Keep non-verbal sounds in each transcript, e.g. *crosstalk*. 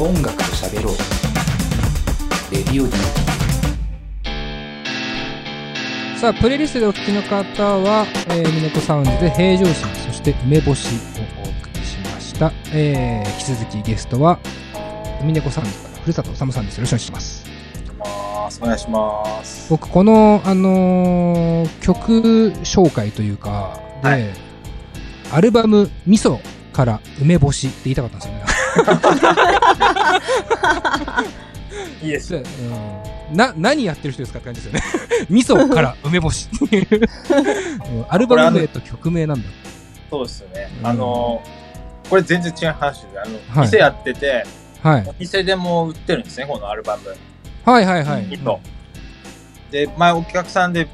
音楽と喋ろうレディオ DT さあ、プレイリストでお聴きの方は、えー、ミネコサウンズで平常心、そして梅干しをお送りしました。えー、引き続きゲストは、ミネコサウンズから古里治さんです。よろしくお願いします。お願いします。僕、この、あのー曲紹介というか、で、はいアルバム、味噌から梅干しって言いたかったんですよね。いいですでうんな、何やってる人ですかって感じですよね。*laughs* 味噌から梅干しっていう。う *laughs* んアルバム名と曲名なんだ。そうですよね。うんあの、これ全然違う話で、あの、はい店やってて、はい。お店でも売ってるんですね、このアルバム。はいはいはい。味噌。で、前お客さんで、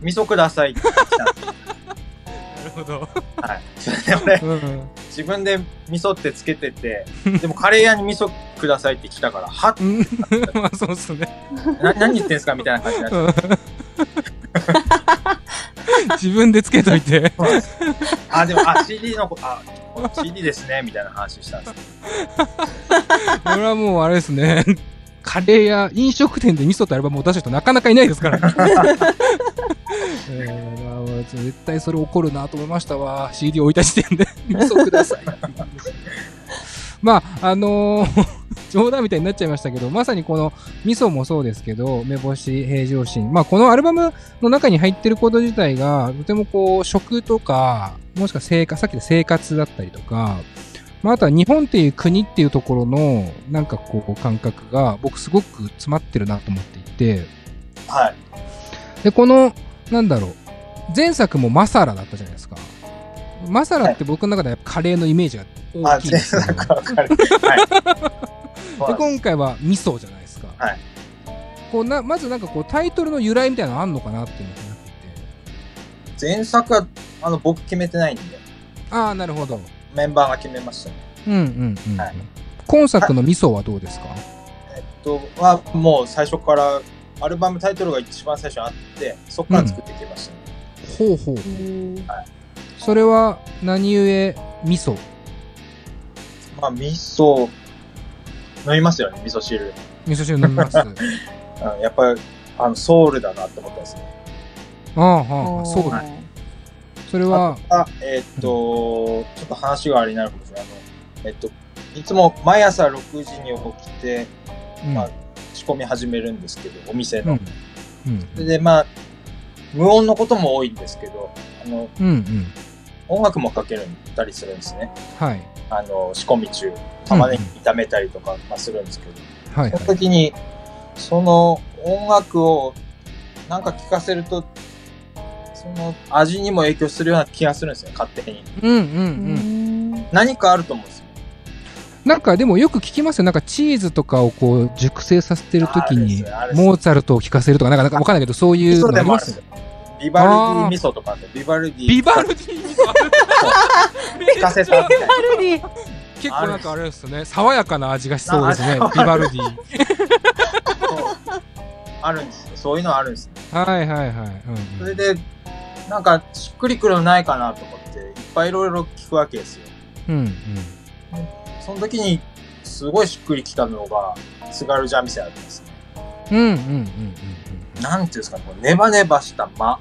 味噌くださいって来たんです。*laughs* なるほど。はい。それで俺、うん。自分で味噌ってつけてて、でもカレー屋に味噌くださいって来たから、はうん *laughs* まあそうっすね。な何言ってんすかみたいな感じになって。*laughs* 自分でつけといて。あ、でも、あ、CD のこ、あ、CD ですね、みたいな話したんです。これはもうあれですね。カレーや飲食店で味噌とアルバムを出した人なかなかいないですから。*laughs* えー絶対それ怒るなと思いましたわ。CD 置いた時点で。*laughs* 味噌ください。まあ、あのー *laughs* 冗談みたいになっちゃいましたけど、まさにこの味噌もそうですけど、梅干し、平常心。まあ、このアルバムの中に入ってること自体が、とてもこう、食とか、もしくは生活、さっきの生活だったりとか、まあ、あとは日本っていう国っていうところの、なんかこう、感覚が、僕すごく詰まってるなと思っていて、はい。で、この、なんだろう、前作もマサラだったじゃないですか。マサラって僕の中ではカレーのイメージがあ、大きいですよ。然なんかわかる。はい。で、今回は味噌じゃないですか。はいこうな、まずなんかこう、タイトルの由来みたいなのあんのかなっていうのがなって。前作は、あの、僕決めてないんで、ああ、なるほど。メンバーが決めましたね。うんうんうん、うんはい今作の味噌はどうですか、えっと、は、もう最初から、アルバムタイトルが一番最初にあって、そこから作ってきましたね。ほうほう。うんそれは何故？味噌まあ、味噌、飲みますよね、味噌汁。味噌汁飲みます。あ *laughs* うん、やっぱり、あの、ソウルだなって思ったんですね。あ、はあ、そうだ。それは、あ、えっと、ちょっと話があれになるかもしれない。あの、えっと、いつも毎朝6時に起きて、うんまあ、仕込み始めるんですけど、お店の。うん。うん。それで、まあ、無音のことも多いんですけど、あの、うんうん。音楽もかけるたりするんですね。はい。あの、仕込み中、玉ねぎ炒めたりとか、まあ、するんですけど、そはいはい。の時に、その音楽をなんか聴かせると、その味にも影響するような気がするんですよ、勝手に。うんうんう。うんん何かあると思うんですよ。なんかでもよく聞きますよ。なんかチーズとかをこう熟成させてる時にあるんですよあるんですよモーツァルトを聞かせるとか、なんかなんかわかんないけど、そういうのありますでもあるんですよ。ビバルディ味噌とかで、ビバルディビバルディ味噌聞かせたみたいな。カルディ結構なんかあれですね、爽やかな味がしそうですねあ、ビバルディ。あるんですよ。そういうのあるんですね。はいはいはい。うんそれで、なんかしっくりくるのないかなと思って、いっぱいいろいろ聞くわけですよ。うん。うんその時に、すごいしっくりきたのが、津軽三味線だったんですね。うん。うんうんうんなんていうんですかね、ネバネバした間。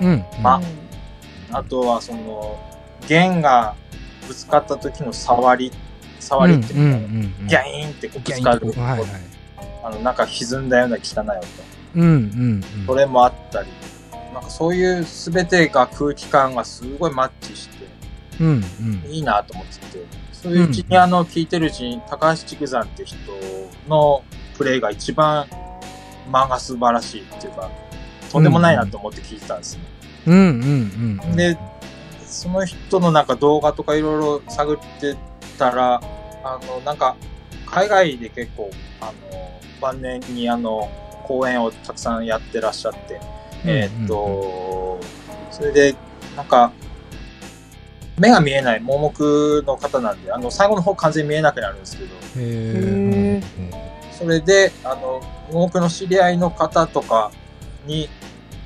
うんうん。あとはその、弦がぶつかった時の触り、触りっていうのが、んギャイーンってこうぶつかる。はいはい。あの、なんか歪んだような汚い音。うんうんうん。それもあったり、なんかそういう全てが空気感がすごいマッチして、うんうん。いいなと思ってて、そういううちにあの、聞いてるうちに、高橋竹山って人のプレイが一番間が素晴らしいっていうか、とんでもないなと思って聞いてたんですね。うんうんうん。で、その人のなんか動画とかいろいろ探ってたら、あの、なんか、海外で結構、あの、晩年にあの、公演をたくさんやってらっしゃって、えーっと、それで、なんか、目が見えない盲目の方なんで、あの、最後の方完全に見えなくなるんですけど、それで、あの、盲目の知り合いの方とかに、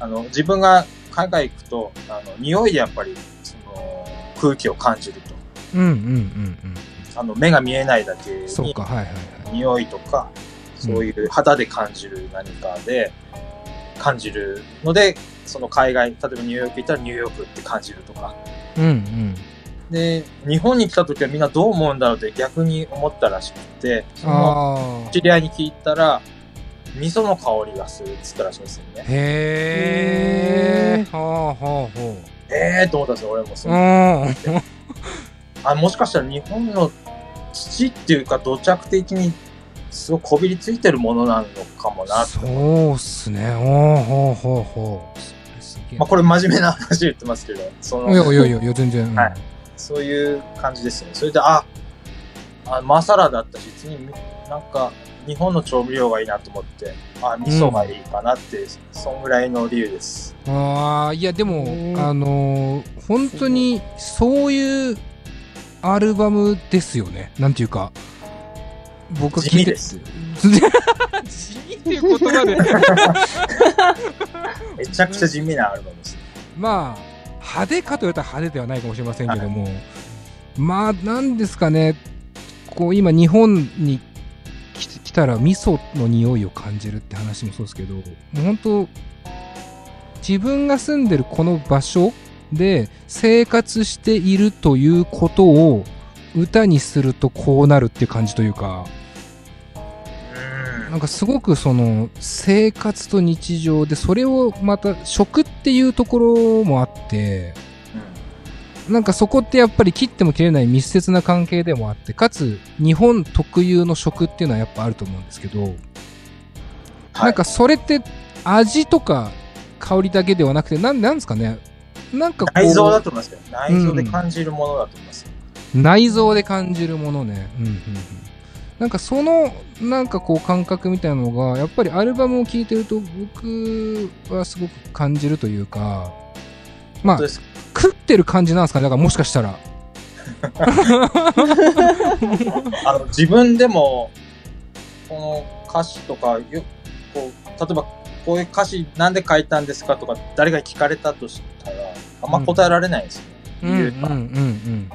あの、自分が海外行くと、あの、匂いでやっぱり、その、空気を感じると。うんうんうんあの目が見えないだけにそうか、はいはいはい。匂いとかそういう肌で感じる何かで感じるのでその海外例えばニューヨーク行ったらニューヨークって感じるとかうんうん。で日本に来た時はみんなどう思うんだろうって逆に思ったらしくてそのああ。知り合いに聞いたら味噌の香りがするっつったらしいんですよねへえ。はあはあはええー、と思ったんですよ俺もそ。うん。*laughs* あもしかしたら日本の土っていうか土着的にすごくこびりついてるものなのかもなとそうっすね。ほうほうほうほう。まあ、これ真面目な話言ってますけどそのいやいやいやいや、全然。うんはいそういう感じですね。それで、あ、あマサラだったし、次になんか日本の調味料がいいなと思って、あ、味噌がいいかなって、そんぐらいの理由です。ああ、いやでも、うんあのー本当にそういうアルバムですよね。なんていうか、僕が聞いて地味です。地味っていう言葉で。*laughs* めちゃくちゃ地味なアルバムです。まあ、派手かと言われたら派手ではないかもしれませんけども、まあ、なんですかね、こう、今、日本に来たら、味噌の匂いを感じるって話もそうですけど、もう本当、自分が住んでるこの場所で生活しているということを歌にするとこうなるっていう感じというか、うん。なんかすごくその生活と日常でそれをまた食っていうところもあってなんかそこってやっぱり切っても切れない密接な関係でもあってかつ日本特有の食っていうのはやっぱあると思うんですけど、はい。なんかそれって味とか香りだけではなくてなんなんですかね？なんかこう内臓だと思いますけど、内臓で感じるものだと思います。内臓で感じるものね。うんうんうん。なんかその、なんかこう感覚みたいなのが、やっぱりアルバムを聴いてると僕はすごく感じるというか、まあ食ってる感じなんですかね。だからもしかしたら。*laughs* あの自分でもこの歌詞とかよこう例えばこういう歌詞なんで書いたんですかとか誰が聞かれたとしたらあんま答えられないんですよね。うんうん理由がうんうん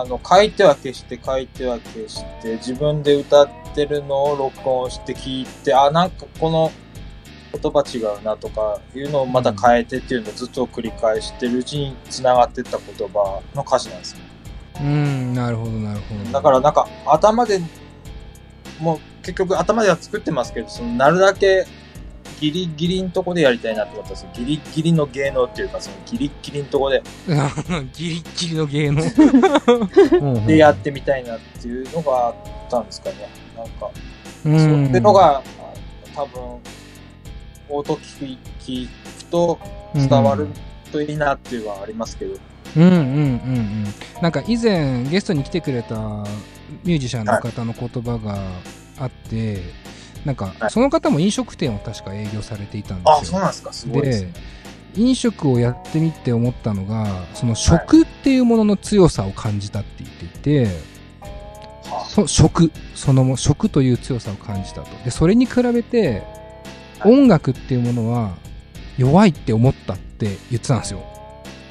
あの書いては消して書いては消して自分で歌ってるのを録音して聞いてあなんかこの言葉違うなとかいうのをまた変えてっていうのをずっと繰り返してるうちに繋がってった言葉の歌詞なんですね。うん。うん、なるほどなるほど。だからなんか頭でもう結局頭では作ってますけどそのなるだけギリギリのとこでやりたいなって思ったんですよ。ギリギリの芸能っていうかそのギリギリのとこで。*laughs* ギリギリの芸能。*laughs* でやってみたいなっていうのがあったんですかね。なんか。う。ん。そういうのがあ多分音聞聞くと伝わるといいなっていうのはありますけど、うんうんうんうん。なんか以前ゲストに来てくれたミュージシャンの方の言葉があって、なんかはい。その方も飲食店を確か営業されていたんあですよ。そうなんですか。すごいですでね飲食をやってみて思ったのがその食っていうものの強さを感じたって言っていて、はそ食。そのも食という強さを感じたと。でそれに比べてはい。音楽っていうものは弱いって思ったって言ってたんですよ。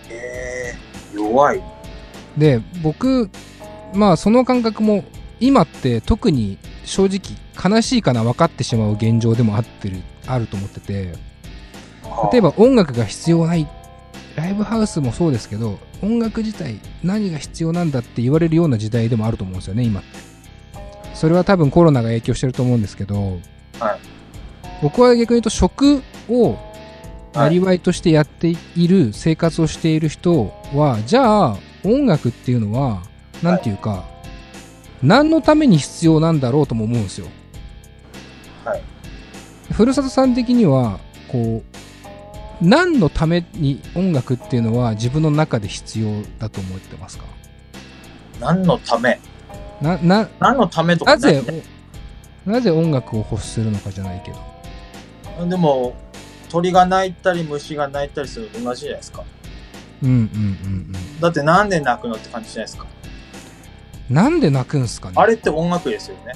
えー、弱い。で僕まあその感覚も今って特に正直悲しいかな分かってしまう現状でもあってるあると思ってて。例えば音楽が必要ない。ライブハウスもそうですけど音楽自体何が必要なんだって言われるような時代でもあると思うんですよね今。ってそれは多分コロナが影響してると思うんですけど、はい。僕は逆に言うと食をなりわいとしてやっている生活をしている人は、じゃあ音楽っていうのは何ていうか、何のために必要なんだろうとも思うんですよ。はい。ふるさとさん的にはこう何のために音楽っていうのは自分の中で必要だと思ってますか？何のため？なな何のためとかなぜなぜ音楽を欲するのかじゃないけど。でも鳥が鳴いたり虫が鳴いたりするのと同じじゃないですか。うんうんうんうん。だってなんで鳴くのって感じじゃないですかなんで泣くんすかね？あれって音楽ですよね。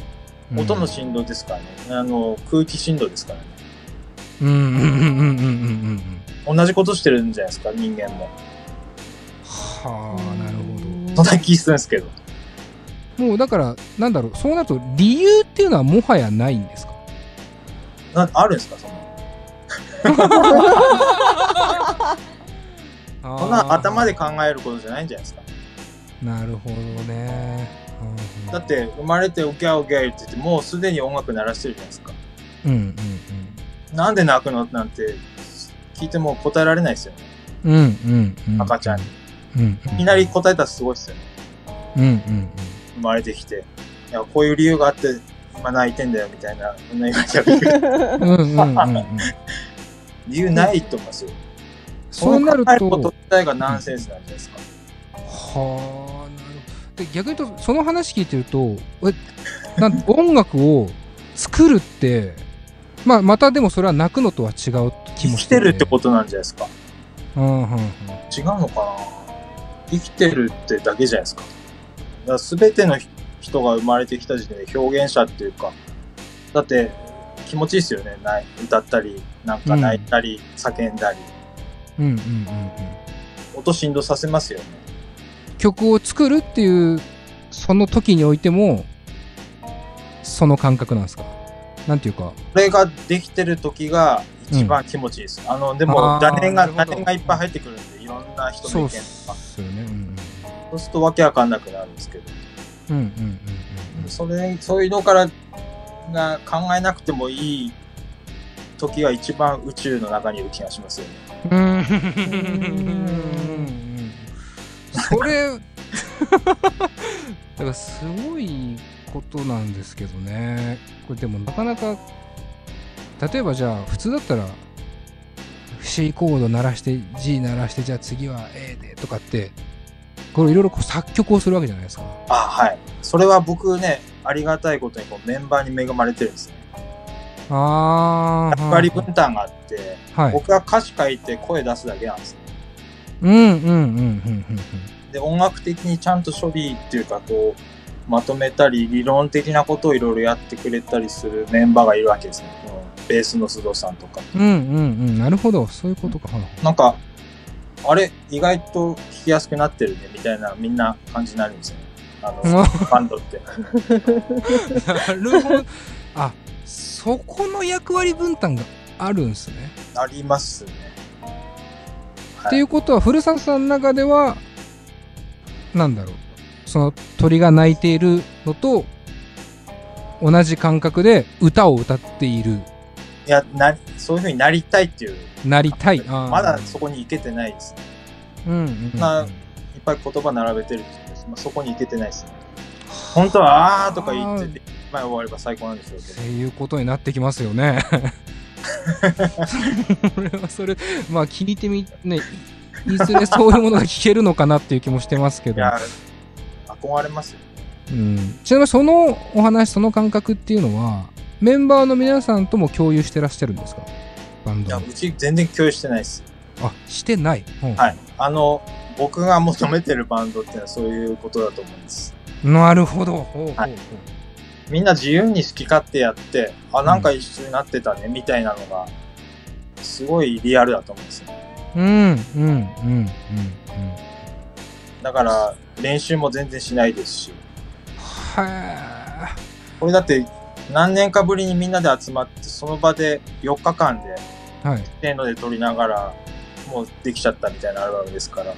うん。音の振動ですからね、あの空気振動ですからね。うんうんうんうんうんうんうん同じことしてるんじゃないですか人間も。はあなるほど。そんな気するんですけど。もうだから、なんだろう、そうなると理由っていうのはもはやないんですか？なあるんですか？その。*laughs* *laughs* そんな頭で考えることじゃないんじゃないですか？なるほどね。うんだって生まれてウキャウキャ言っててもうすでに音楽鳴らしてるじゃないですか。うんうんなんで泣くのなんて聞いても答えられないですよね。うん。うんうんうん。赤ちゃんに。うんうん。いきなり答えたらすごいですよね。うんうん生まれてきて。いや、こういう理由があって今泣いてんだよみたいな、そんな言われちゃう。うん。うんうんうんうん。*laughs* 理由ないと思いますよ。そうなるとと、自体がナンセンスなんじゃないですか。はあ、なるほど。で、逆に言うと、その話聞いてると、えなん *laughs* 音楽を作るって、まあ、またでもそれは泣くのとは違う気生もしてきてるってことなんじゃないですか。と。うんうんうん。違うのかな生きてるってだけじゃないですか。だから全てのひ人が生まれてきた時点で表現者っていうか、だって気持ちいいですよね。ない歌ったり、なんか泣いたり、叫んだり。うんうんうんうん。音振動させますよね。曲を作るっていう、その時においても、その感覚なんですか？なんていうか。これができてる時が一番気持ちいいです。あの、でも打点が、打点がいっぱい入ってくるんで、いろんな人の意見とっか。すよね。うんそうするとわけわかんなくなるんですけど。うん。うんうんうんうんそれ、そういうのからが考えなくてもいい時が一番宇宙の中にいる気がしますよね。うん。うん。それ、だからすごいことなんですけどね。これでもなかなか、例えばじゃあ普通だったら、C コード鳴らして G 鳴らしてじゃあ次は A でとかってこれいろいろこう作曲をするわけじゃないですかあ、はい。それは僕ね、ありがたいことにこうメンバーに恵まれてるんですね。ああ役割分担があって、はい僕は歌詞書いて声出すだけなんですね。で、音楽的にちゃんと処理っていうか、こう、まとめたり、理論的なことをいろいろやってくれたりするメンバーがいるわけですね。このベースの須藤さんとか。うんうんうんなるほどそういうことかなんか、あれ、意外と弾きやすくなってるね、みたいな、みんな感じになるんですよね。あの、*laughs* バンドって。なるほどあそこの役割分担があるんですねありますね。はいっていうことは古澤さんの中ではなんだろうその鳥が鳴いているのと同じ感覚で歌を歌っているいや、な、そういう風になりたいっていう。なりたいまだそこに行けてないですね。うんうんうんうんないっぱい言葉並べてるんですまあ、そこに行けてないですね。本当は、あーとか言ってて、前終われば最高なんでしょうけど。っていうことになってきますよね。それはそれ、まあ聞いてみ、ね、いいずれそういうものが聞けるのかなっていう気もしてますけど、いや、憧れますよ。うん、ちなみにそのお話、その感覚っていうのは、メンバーの皆さんとも共有してらっしゃるんですか？バンいや、うち全然共有してないです。あ、してない。うんはい。あの、僕が求めてるバンドっていうのはそういうことだと思うんです。なるほど。ほうほうほうはいみんな自由に好き勝手やって、あ、なんか一緒になってたね、みたいなのが、すごいリアルだと思うんですよ。うん、うん、うん、うん、だから、練習も全然しないですし、うん。はこれだって、何年かぶりにみんなで集まって、その場で4日間で、い。はい。せーので撮りながら、もうできちゃったみたいなアルバムですから。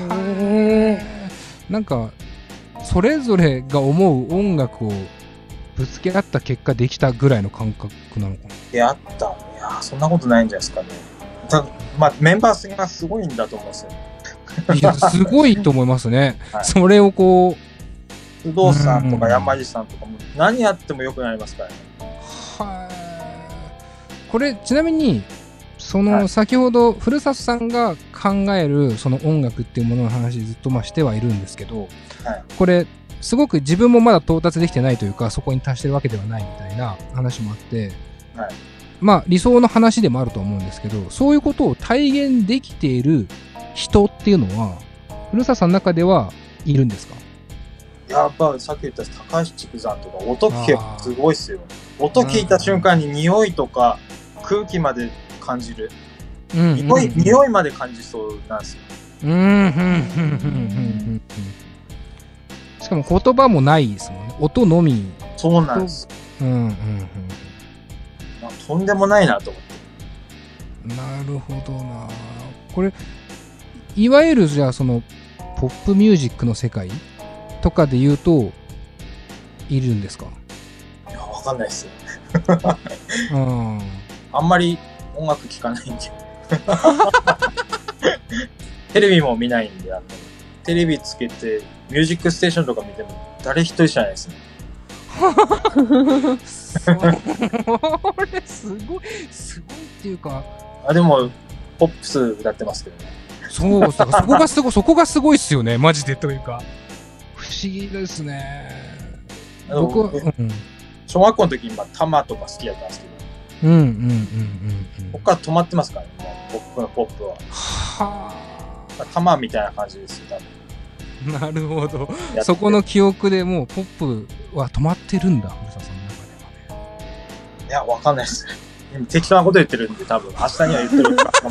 へなんかそれぞれが思う音楽をぶつけ合った結果できたぐらいの感覚なのかで、あった。いやーそんなことないんじゃないですかね。たまあ、メンバーがすごいんだと思うんですよ。な *laughs* いやすごいと思いますね、はいそれをこう須藤さんとうんか山地さんとかも、何やっても良くなりますからね。はいこれちなみにその、はい。先ほど古里さんが考えるその音楽っていうものの話ずっとまあしてはいるんですけど、はい。これすごく自分もまだ到達できてないというかそこに達してるわけではないみたいな話もあって、はい。まあ理想の話でもあると思うんですけどそういうことを体現できている人っていうのは古里さんの中ではいるんですか？やっぱさっき言った高橋畜産とか音聞けばすごいっすよ。音聞いた瞬間に匂いとか空気まで感じる。うん。匂い、うん匂いまで感じそうなんですよ。うん、うん、うん、うん、うん、うん。しかも言葉もないですもん。ね。音のみ。そうなん。です。うん。うん。なん。かとん。でもないなと思って。うん。なるほどな。これ、いわゆるじゃあその、ポップミュージックの世界とかで言うと、いるん。ですかいや、わかん。ないですよ。うん。あん。まり音楽聴かないんで。*laughs* テレビも見ないんで、あの、テレビつけて、ミュージックステーションとか見ても、誰一人じゃないですね。それ、すごい、すごいっていうか、あ、でも、ポップス歌ってますけどね。そう、そこがすごい、そこがすごいっすよね、マジでというか。不思議ですね。僕うん。小学校の時に、まあ、タマとか好きだったんですけど、うんうんうんうんうん。ここから止まってますからね、僕のポップは。はタマみたいな感じですよ、多分。あ、なるほど。そこの記憶でもうポップは止まってるんだ、古澤さんの中ではね。いや、わかんないです。今適当なこと言ってるんで、多分、明日には言ってるかも。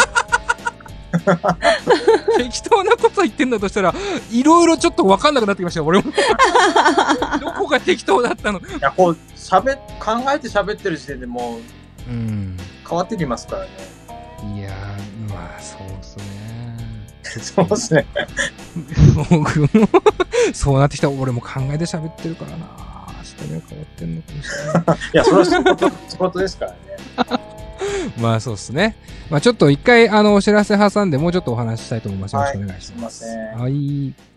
*laughs* 適当なこと言ってんだとしたら、いろいろちょっと分かんなくなってきましたよ、俺も。*laughs* どこが適当だったの？いや、こう、喋っ、考えて喋ってる時点でもううん。変わってきますからね。いやー、まあ、そうっすね。*laughs* そうですね。僕も、*laughs* そうなってきたら俺も考えて喋ってるからな。明日には変わってんのかもしれない。*laughs* いや、それは仕事、仕事ですからね。まあそうですね。まあちょっと一回あのお知らせ挟んでもうちょっとお話ししたいと思います。よろしくお願いします。はいすいませんはい。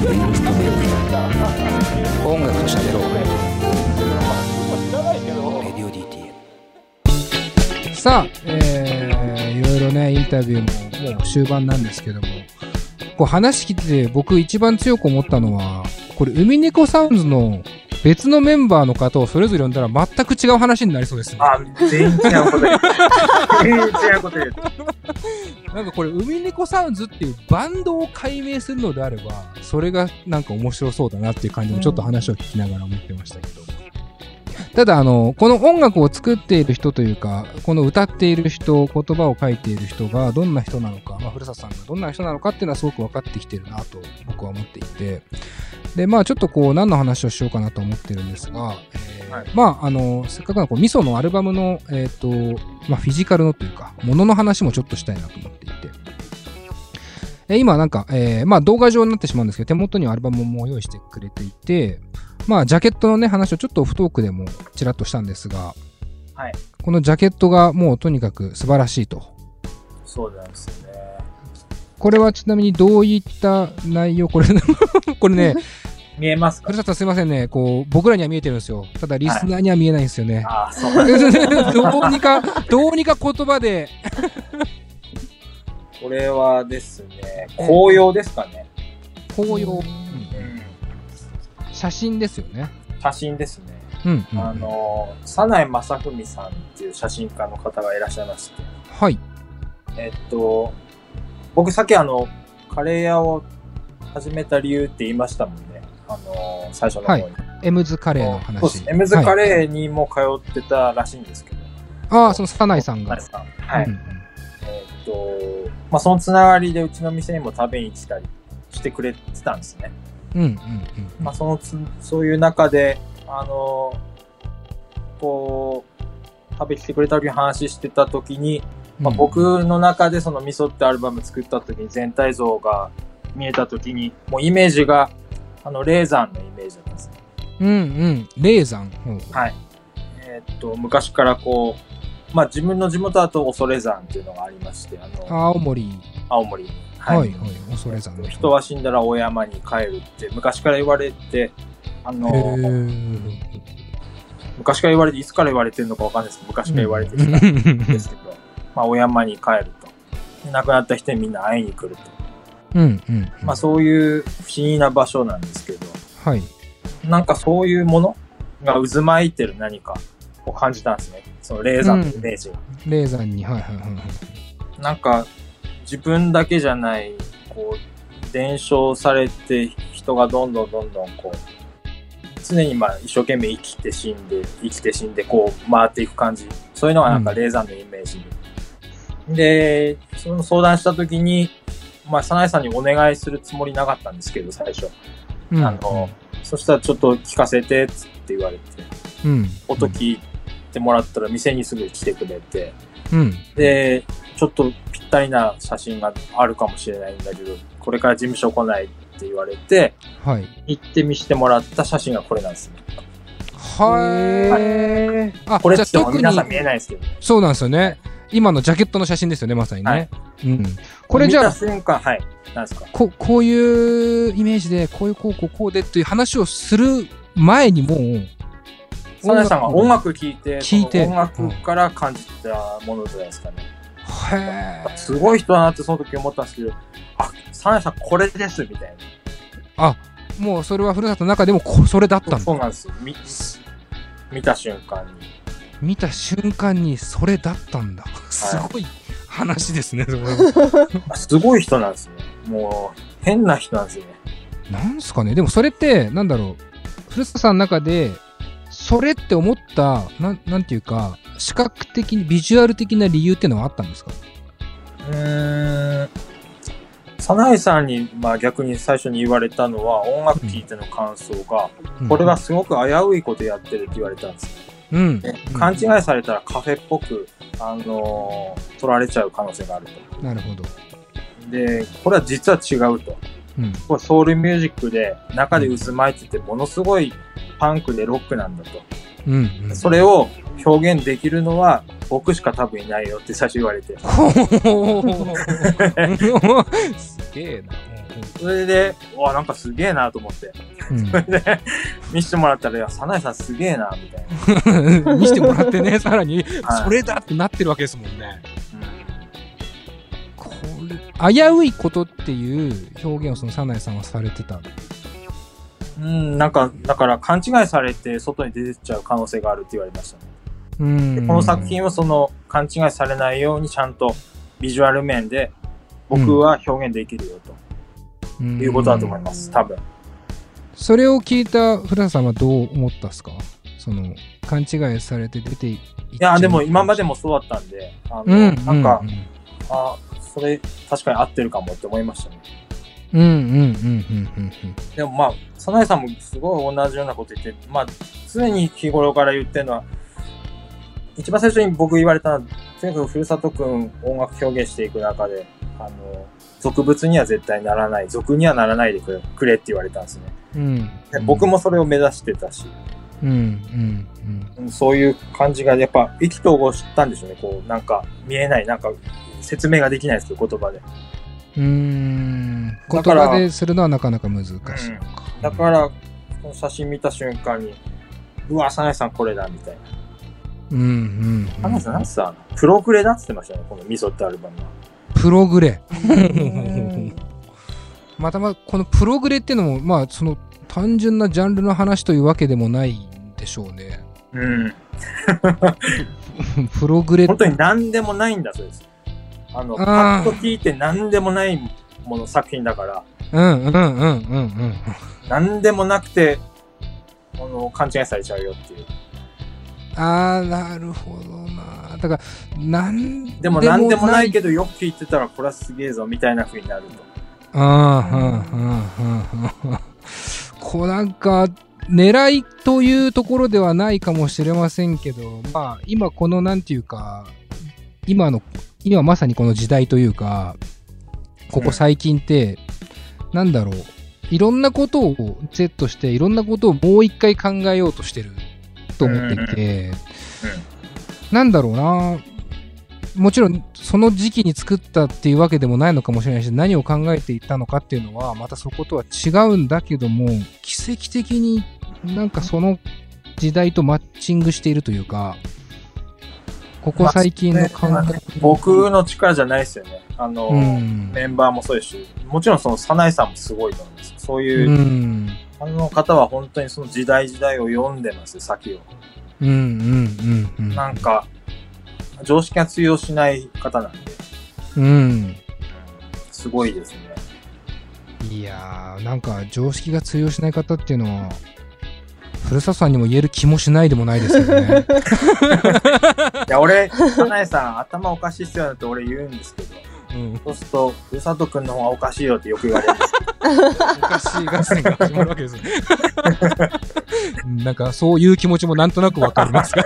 音楽と喋ろう。 Radio DTM。さあ、えー、いろいろね、インタビューももう終盤なんですけども、こう話聞いてて僕一番強く思ったのは、これ、海猫サウンズの別のメンバーの方をそれぞれ呼んだら全く違う話になりそうですね。あ、全員違うこと言う。全員違うこと言う。なんかこれ、海猫サウンズっていうバンドを解明するのであれば、それがなんか面白そうだなっていう感じもちょっと話を聞きながら思ってましたけど。ただ、あの、この音楽を作っている人というか、この歌っている人、言葉を書いている人がどんな人なのか、まあ、古里さんがどんな人なのかっていうのはすごく分かってきてるなと僕は思っていて、で、まあちょっとこう、何の話をしようかなと思ってるんですが、えーはい。まああの、せっかくのこう、ミソのアルバムの、えっ、と、まあフィジカルのというか、ものの話もちょっとしたいなと思っていて、えー今なんか、えーまあ動画上になってしまうんですけど、手元にはアルバムも用意してくれていて、まあジャケットのね、話をちょっとオフトークでもちらっとしたんですが、はい。このジャケットがもうとにかく素晴らしいと。そうなんですよね。これはちなみにどういった内容？これ、*laughs* これね、見えますか？古里すいませんね、こう、僕らには見えてるんですよ。ただリスナーには見えないんですよね。ああ、そう。*laughs* どうにか、どうにか言葉で、これはですね、紅葉ですかね。紅葉、うん。写真ですよね。写真ですね。うん、うん。あの、早苗正文さんっていう写真家の方がいらっしゃいまして、はい。えっと、僕さっきあの、カレー屋を始めた理由って言いましたもんね。あの、最初の方に。エムズカレーのそう話。です。エムズカー。レーにも通ってたらしいんですけど。ああ、そのサナイさんが。サナイさんはい。うんうんえっと、まあ、そのつながりでうちの店にも食べに来たりしてくれてたんですね。うんうんうん。まあ、そのつ、そういう中で、あの、こう、食べに来てくれた時に話してた時に、まあ、僕の中でその味噌ってアルバム作った時に全体像が見えた時に、もうイメージが、あの、レーザンのイメージだったんですね。うんうん。霊山？はい。えーっと、昔からこう、まあ自分の地元だと恐山っていうのがありまして、あの、青森。青森に。はいはい。恐山の。人は死んだら大山に帰るって昔から言われて、あの、昔から言われて、いつから言われてるのかわかんないですけど、昔から言われてきたんですけど、*laughs* まあ、お山に帰ると。で亡くなった人にみんな会いに来ると。うんうん。まあ、そういう不思議な場所なんですけど、はい。なんかそういうものが渦巻いてる何かを感じたんですね。そのレーザーのイメージが。レーザーに、はいはいはいはい。なんか、自分だけじゃない、こう、伝承されて人がどんどんどんどんこう、常にまあ一生懸命生きて死んで、生きて死んでこう回っていく感じ。そういうのがなんかレーザーのイメージで。で、その相談した時に、まあ、早苗さんにお願いするつもりなかったんですけど、最初。うんあの、そしたらちょっと聞かせて、つって言われて、うん。音聞いてもらったら店にすぐ来てくれて、うん。で、ちょっとぴったりな写真があるかもしれないんだけど、これから事務所来ないって言われて、はい。行って見せてもらった写真がこれなんですね。はい。あ、これっても皆さんに、見えないですけど、ね、そうなんですよね。今のジャケットの写真ですよね、まさにね。はいうん。これじゃあはい。なんですか？ここういうイメージで、こういうこうこうこうでっていう話をする前にもう、サナさんが音楽聴いて、聞いて音楽から感じたものじゃないですかね。へーすごい人だなってその時思ったんですけど、あ、サナさんこれですみたいあ、もうそれはふるさとの中でもこそれだったな。んだ。そうなんですよ。見見た瞬間に。見た瞬間にそれだったんだ。すごい話ですね、はあ *laughs* すごい人なんですね。もう、変な人なんですよね。なんすかねでもそれって、なんだろう、古田さんの中で、それって思った、なん、なんていうか、視覚的に、ビジュアル的な理由っていうのはあったんですか？うーん。サナイさんに、まあ逆に最初に言われたのは、音楽聴いての感想が、これがすごく危ういことやってるって言われたんですよ。うん。でうん勘違いされたらカフェっぽく、あのー取られちゃう可能性があると。なるほど。で、これは実は違うと。うん。これソウルミュージックで、中で渦巻いてて、ものすごいパンクでロックなんだと。うん、うん。それを表現できるのは、僕しか多分いないよって最初言われて。すげえな。*laughs* それで、うわ、なんかすげえなと思って。うんそれで、見せてもらったら、いや、サナエさんすげえな、みたいな。*laughs* 見せてもらってね、さらに、はいそれだってなってるわけですもんね。危ういことっていう表現をそのサナエさんはされてた。うん、なんか、だから勘違いされて外に出てっちゃう可能性があるって言われましたね。うん。でこの作品はその勘違いされないようにちゃんとビジュアル面で僕は表現できるよと。いうことだと思います、多分。それを聞いた古田さんはどう思ったっすか？その、勘違いされて出ていっいや、でも今までもそうだったんで、あの、うん、なんか、うん。あ、それ確かに合ってるかもって思いましたね。うん、うん、うん、うん、うん、でもまあ、早苗さんもすごい同じようなこと言って、まあ、常に日頃から言ってるのは、一番最初に僕言われたのは、とにかくふるさとくん音楽表現していく中で、あの、俗物には絶対ならない、俗にはならないでくれくれって言われたんですね。うん。で僕もそれを目指してたし、うん、うん、うん。うんそういう感じがやっぱ意気投合したんでしょうね。こう、なんか見えない、なんか説明ができないですけど、言葉で。うーん。言だから葉でするのはなかなか難しいのか。だから、この写真見た瞬間に、うわ、サナエさんこれだ、みたいな。うん、うん。サナエさん、なんつったの？プログレだって言ってましたね、このミソってアルバムは。プログレ。またま、このプログレっていうのも、まあ、その単純なジャンルの話というわけでもないんでしょうね。うん。*laughs* *laughs* プログレ本当に何でもないんだそうです。あの、パッと聞いて何でもないもの作品だから、うんうんうんうんうん。何でもなくて、あの、勘違いされちゃうよっていう。ああ、なるほどな。だから、なんでも何でもないど。けどよく聞いてたらこれはすげえぞみたいな風になると。ああ、うんうんうんうん。こうなんか、狙いというところではないかもしれませんけど、まあ、今このなんていうか、今の、今まさにこの時代というか、ここ最近って、なんだろう、いろんなことをセットして、いろんなことをもう一回考えようとしてると思っていて、なんだろうな、もちろんその時期に作ったっていうわけでもないのかもしれないし、何を考えていたのかっていうのは、またそことは違うんだけども、奇跡的になんかその時代とマッチングしているというか、ここ最近の感覚。僕の力じゃないですよね。あの、うん。メンバーもそうですし、もちろんその、早苗さんもすごいと思うんですそういう、うん。あの方は本当にその時代時代を読んでますよ、先を。うんうんうんうん。なんか、常識が通用しない方なんで、うん。すごいですね。いやー、なんか常識が通用しない方っていうのは、古里さんにも言える気もしないでもないですけどね。*laughs* いや、俺、早苗さん頭おかしいっすよねって俺言うんですけど、うん。そうすると、ふるさとくんの方がおかしいよってよく言われるんですおかしい合戦が始まるわけですね。*laughs* なんかそういう気持ちもなんとなくわかりますが。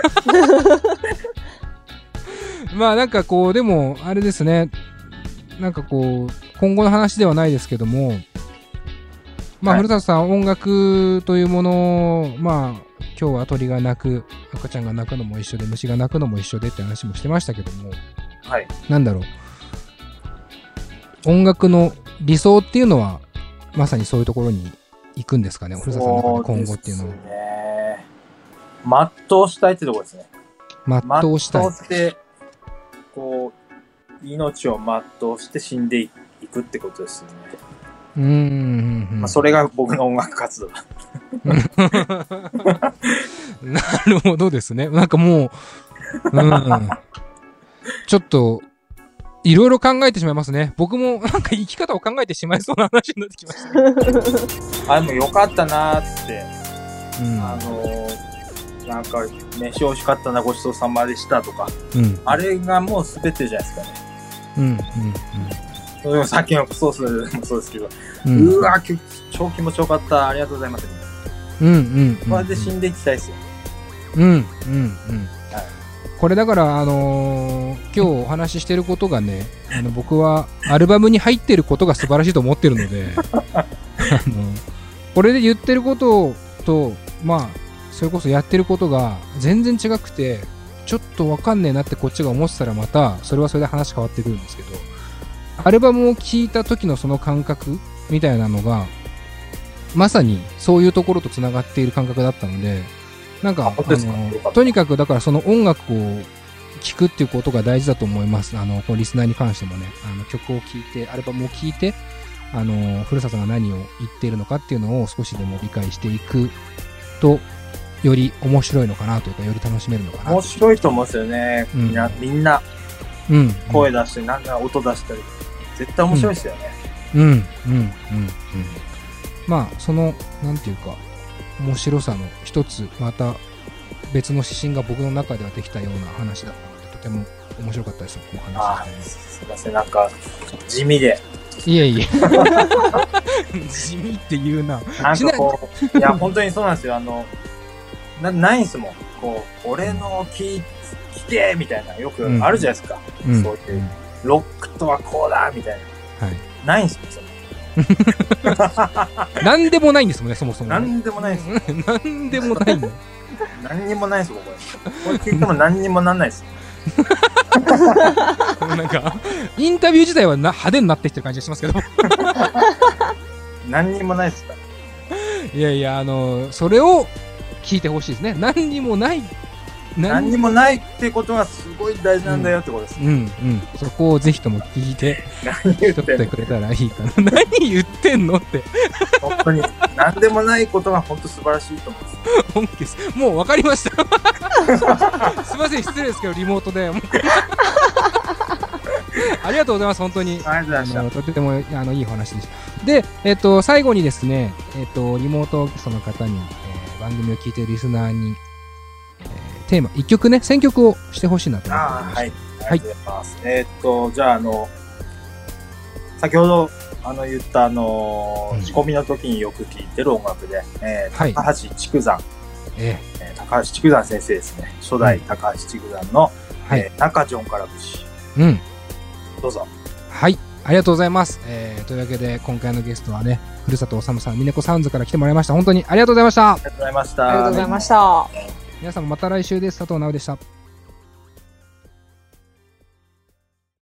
*laughs* まあなんかこう、でも、あれですね。なんかこう、今後の話ではないですけども、まあ、はい古田さん、音楽というものを、まあ、今日は鳥が鳴く、赤ちゃんが鳴くのも一緒で、虫が鳴くのも一緒でって話もしてましたけども、はい。なんだろう。音楽の理想っていうのは、まさにそういうところに行くんですかね、古田さんの中で今後っていうのは。そうですね。全うしたいってところですね。全うしたい全う。して、こう、命を全うして死んでいくってことですよね。うん。まあ、それが僕の音楽活動。なるほどですね。なん。かもう、うん。ちょっと、いろいろ考えてしまいますね。僕もなん。か生き方を考えてしまいそうな話になってきました。あ、でもよかったなーって、うん。あのー、なん。か、飯美味しかったな、ごちそうさまでしたとか、うん。あれがもう全てじゃないですかね。うん。そさっきのソースもそうですけど、う。うんわき超気持ちよかった、ありがとうございます。うん。うん。これで死んでいきたいですよ。うん。うん。うん。はいこれだから、あのー今日お話ししてることがね、あの僕はアルバムに入ってることが素晴らしいと思ってるので、*laughs* あのこれで言ってることと、まあ、それこそやってることが全然違くて、ちょっとわかんねえなってこっちが思ってたらまた、それはそれで話変わってくるんですけど、アルバムを聴いた時のその感覚みたいなのが、まさにそういうところと繋がっている感覚だったので、なんか、あのとにかくだからその音楽を聴くっていうことが大事だと思います。あの、このリスナーに関してもね、あの曲を聴いて、アルバムを聴いて、あの、ふるさとが何を言っているのかっていうのを少しでも理解していくと、より面白いのかなというか、より楽しめるのかな面白いと思うんですよね。うんみんな、みんなうん。声出して、なんか音出したり。絶対面白いですよね。うん、うん、うん、うん。まあ、その、なんていうか、面白さの一つ、また別の指針が僕の中ではできたような話だったので、とても面白かったです、この話で、すいません、なんか、地味で。いえいえ。*laughs* 地味って言うな。なんかこう、いや、本当にそうなんですよ。あの、なないんですもん。こう、俺の聞い聞けみたいな、よくあるじゃないですか。うん。そういう、ロックとはこうだみたいはい。な。ないんですよ、その。*laughs* なんでもないんですもんね、そもそもね。なんでもないんですよ。*laughs* なんでもないんだ。何にもないですよ、これ。これ聞いても何にもなんないですよ。*laughs* なんか、インタビュー自体はな派手になってきてる感じがしますけど。何にもないですから。いやいや、あの、それを聞いてほしいですね。何にもない。何にもないってことはすごい大事なんだよってことです。うんうん。そこをぜひとも聞いて、何言っ取ってくれたらいいかな。何言ってんの？って。本当に。何でもないことが本当素晴らしいと思うんです。本気です。もう分かりました。*laughs* すいません、失礼ですけど、リモートで。*laughs* ありがとうございます、本当に。ありがとうございまあのとてもあのいいお話でした。で、えっと、最後にですね、えっと、リモートゲストの方に、えー番組を聞いているリスナーに、えーテーマ、一曲ね、選曲をしてほしいなと思っておりまああ、してはい。ありがとうございます。えーっと、じゃあ、あの、先ほど、あの、言った、あのうん、仕込みの時によく聴いてる音楽で、えーはい高橋竹山、ええー高橋竹山先生ですね。初代高橋竹山の、ーはい、えー中ジョンから節。うん。どうぞ。はい。ありがとうございます。えー、というわけで、今回のゲストはね、ふるさとおさむさん、みねこサウンズから来てもらいました。本当にありがとうございましたあ。りがとうございました。ありがとうございました。皆さんもまた来週です。佐藤直でした。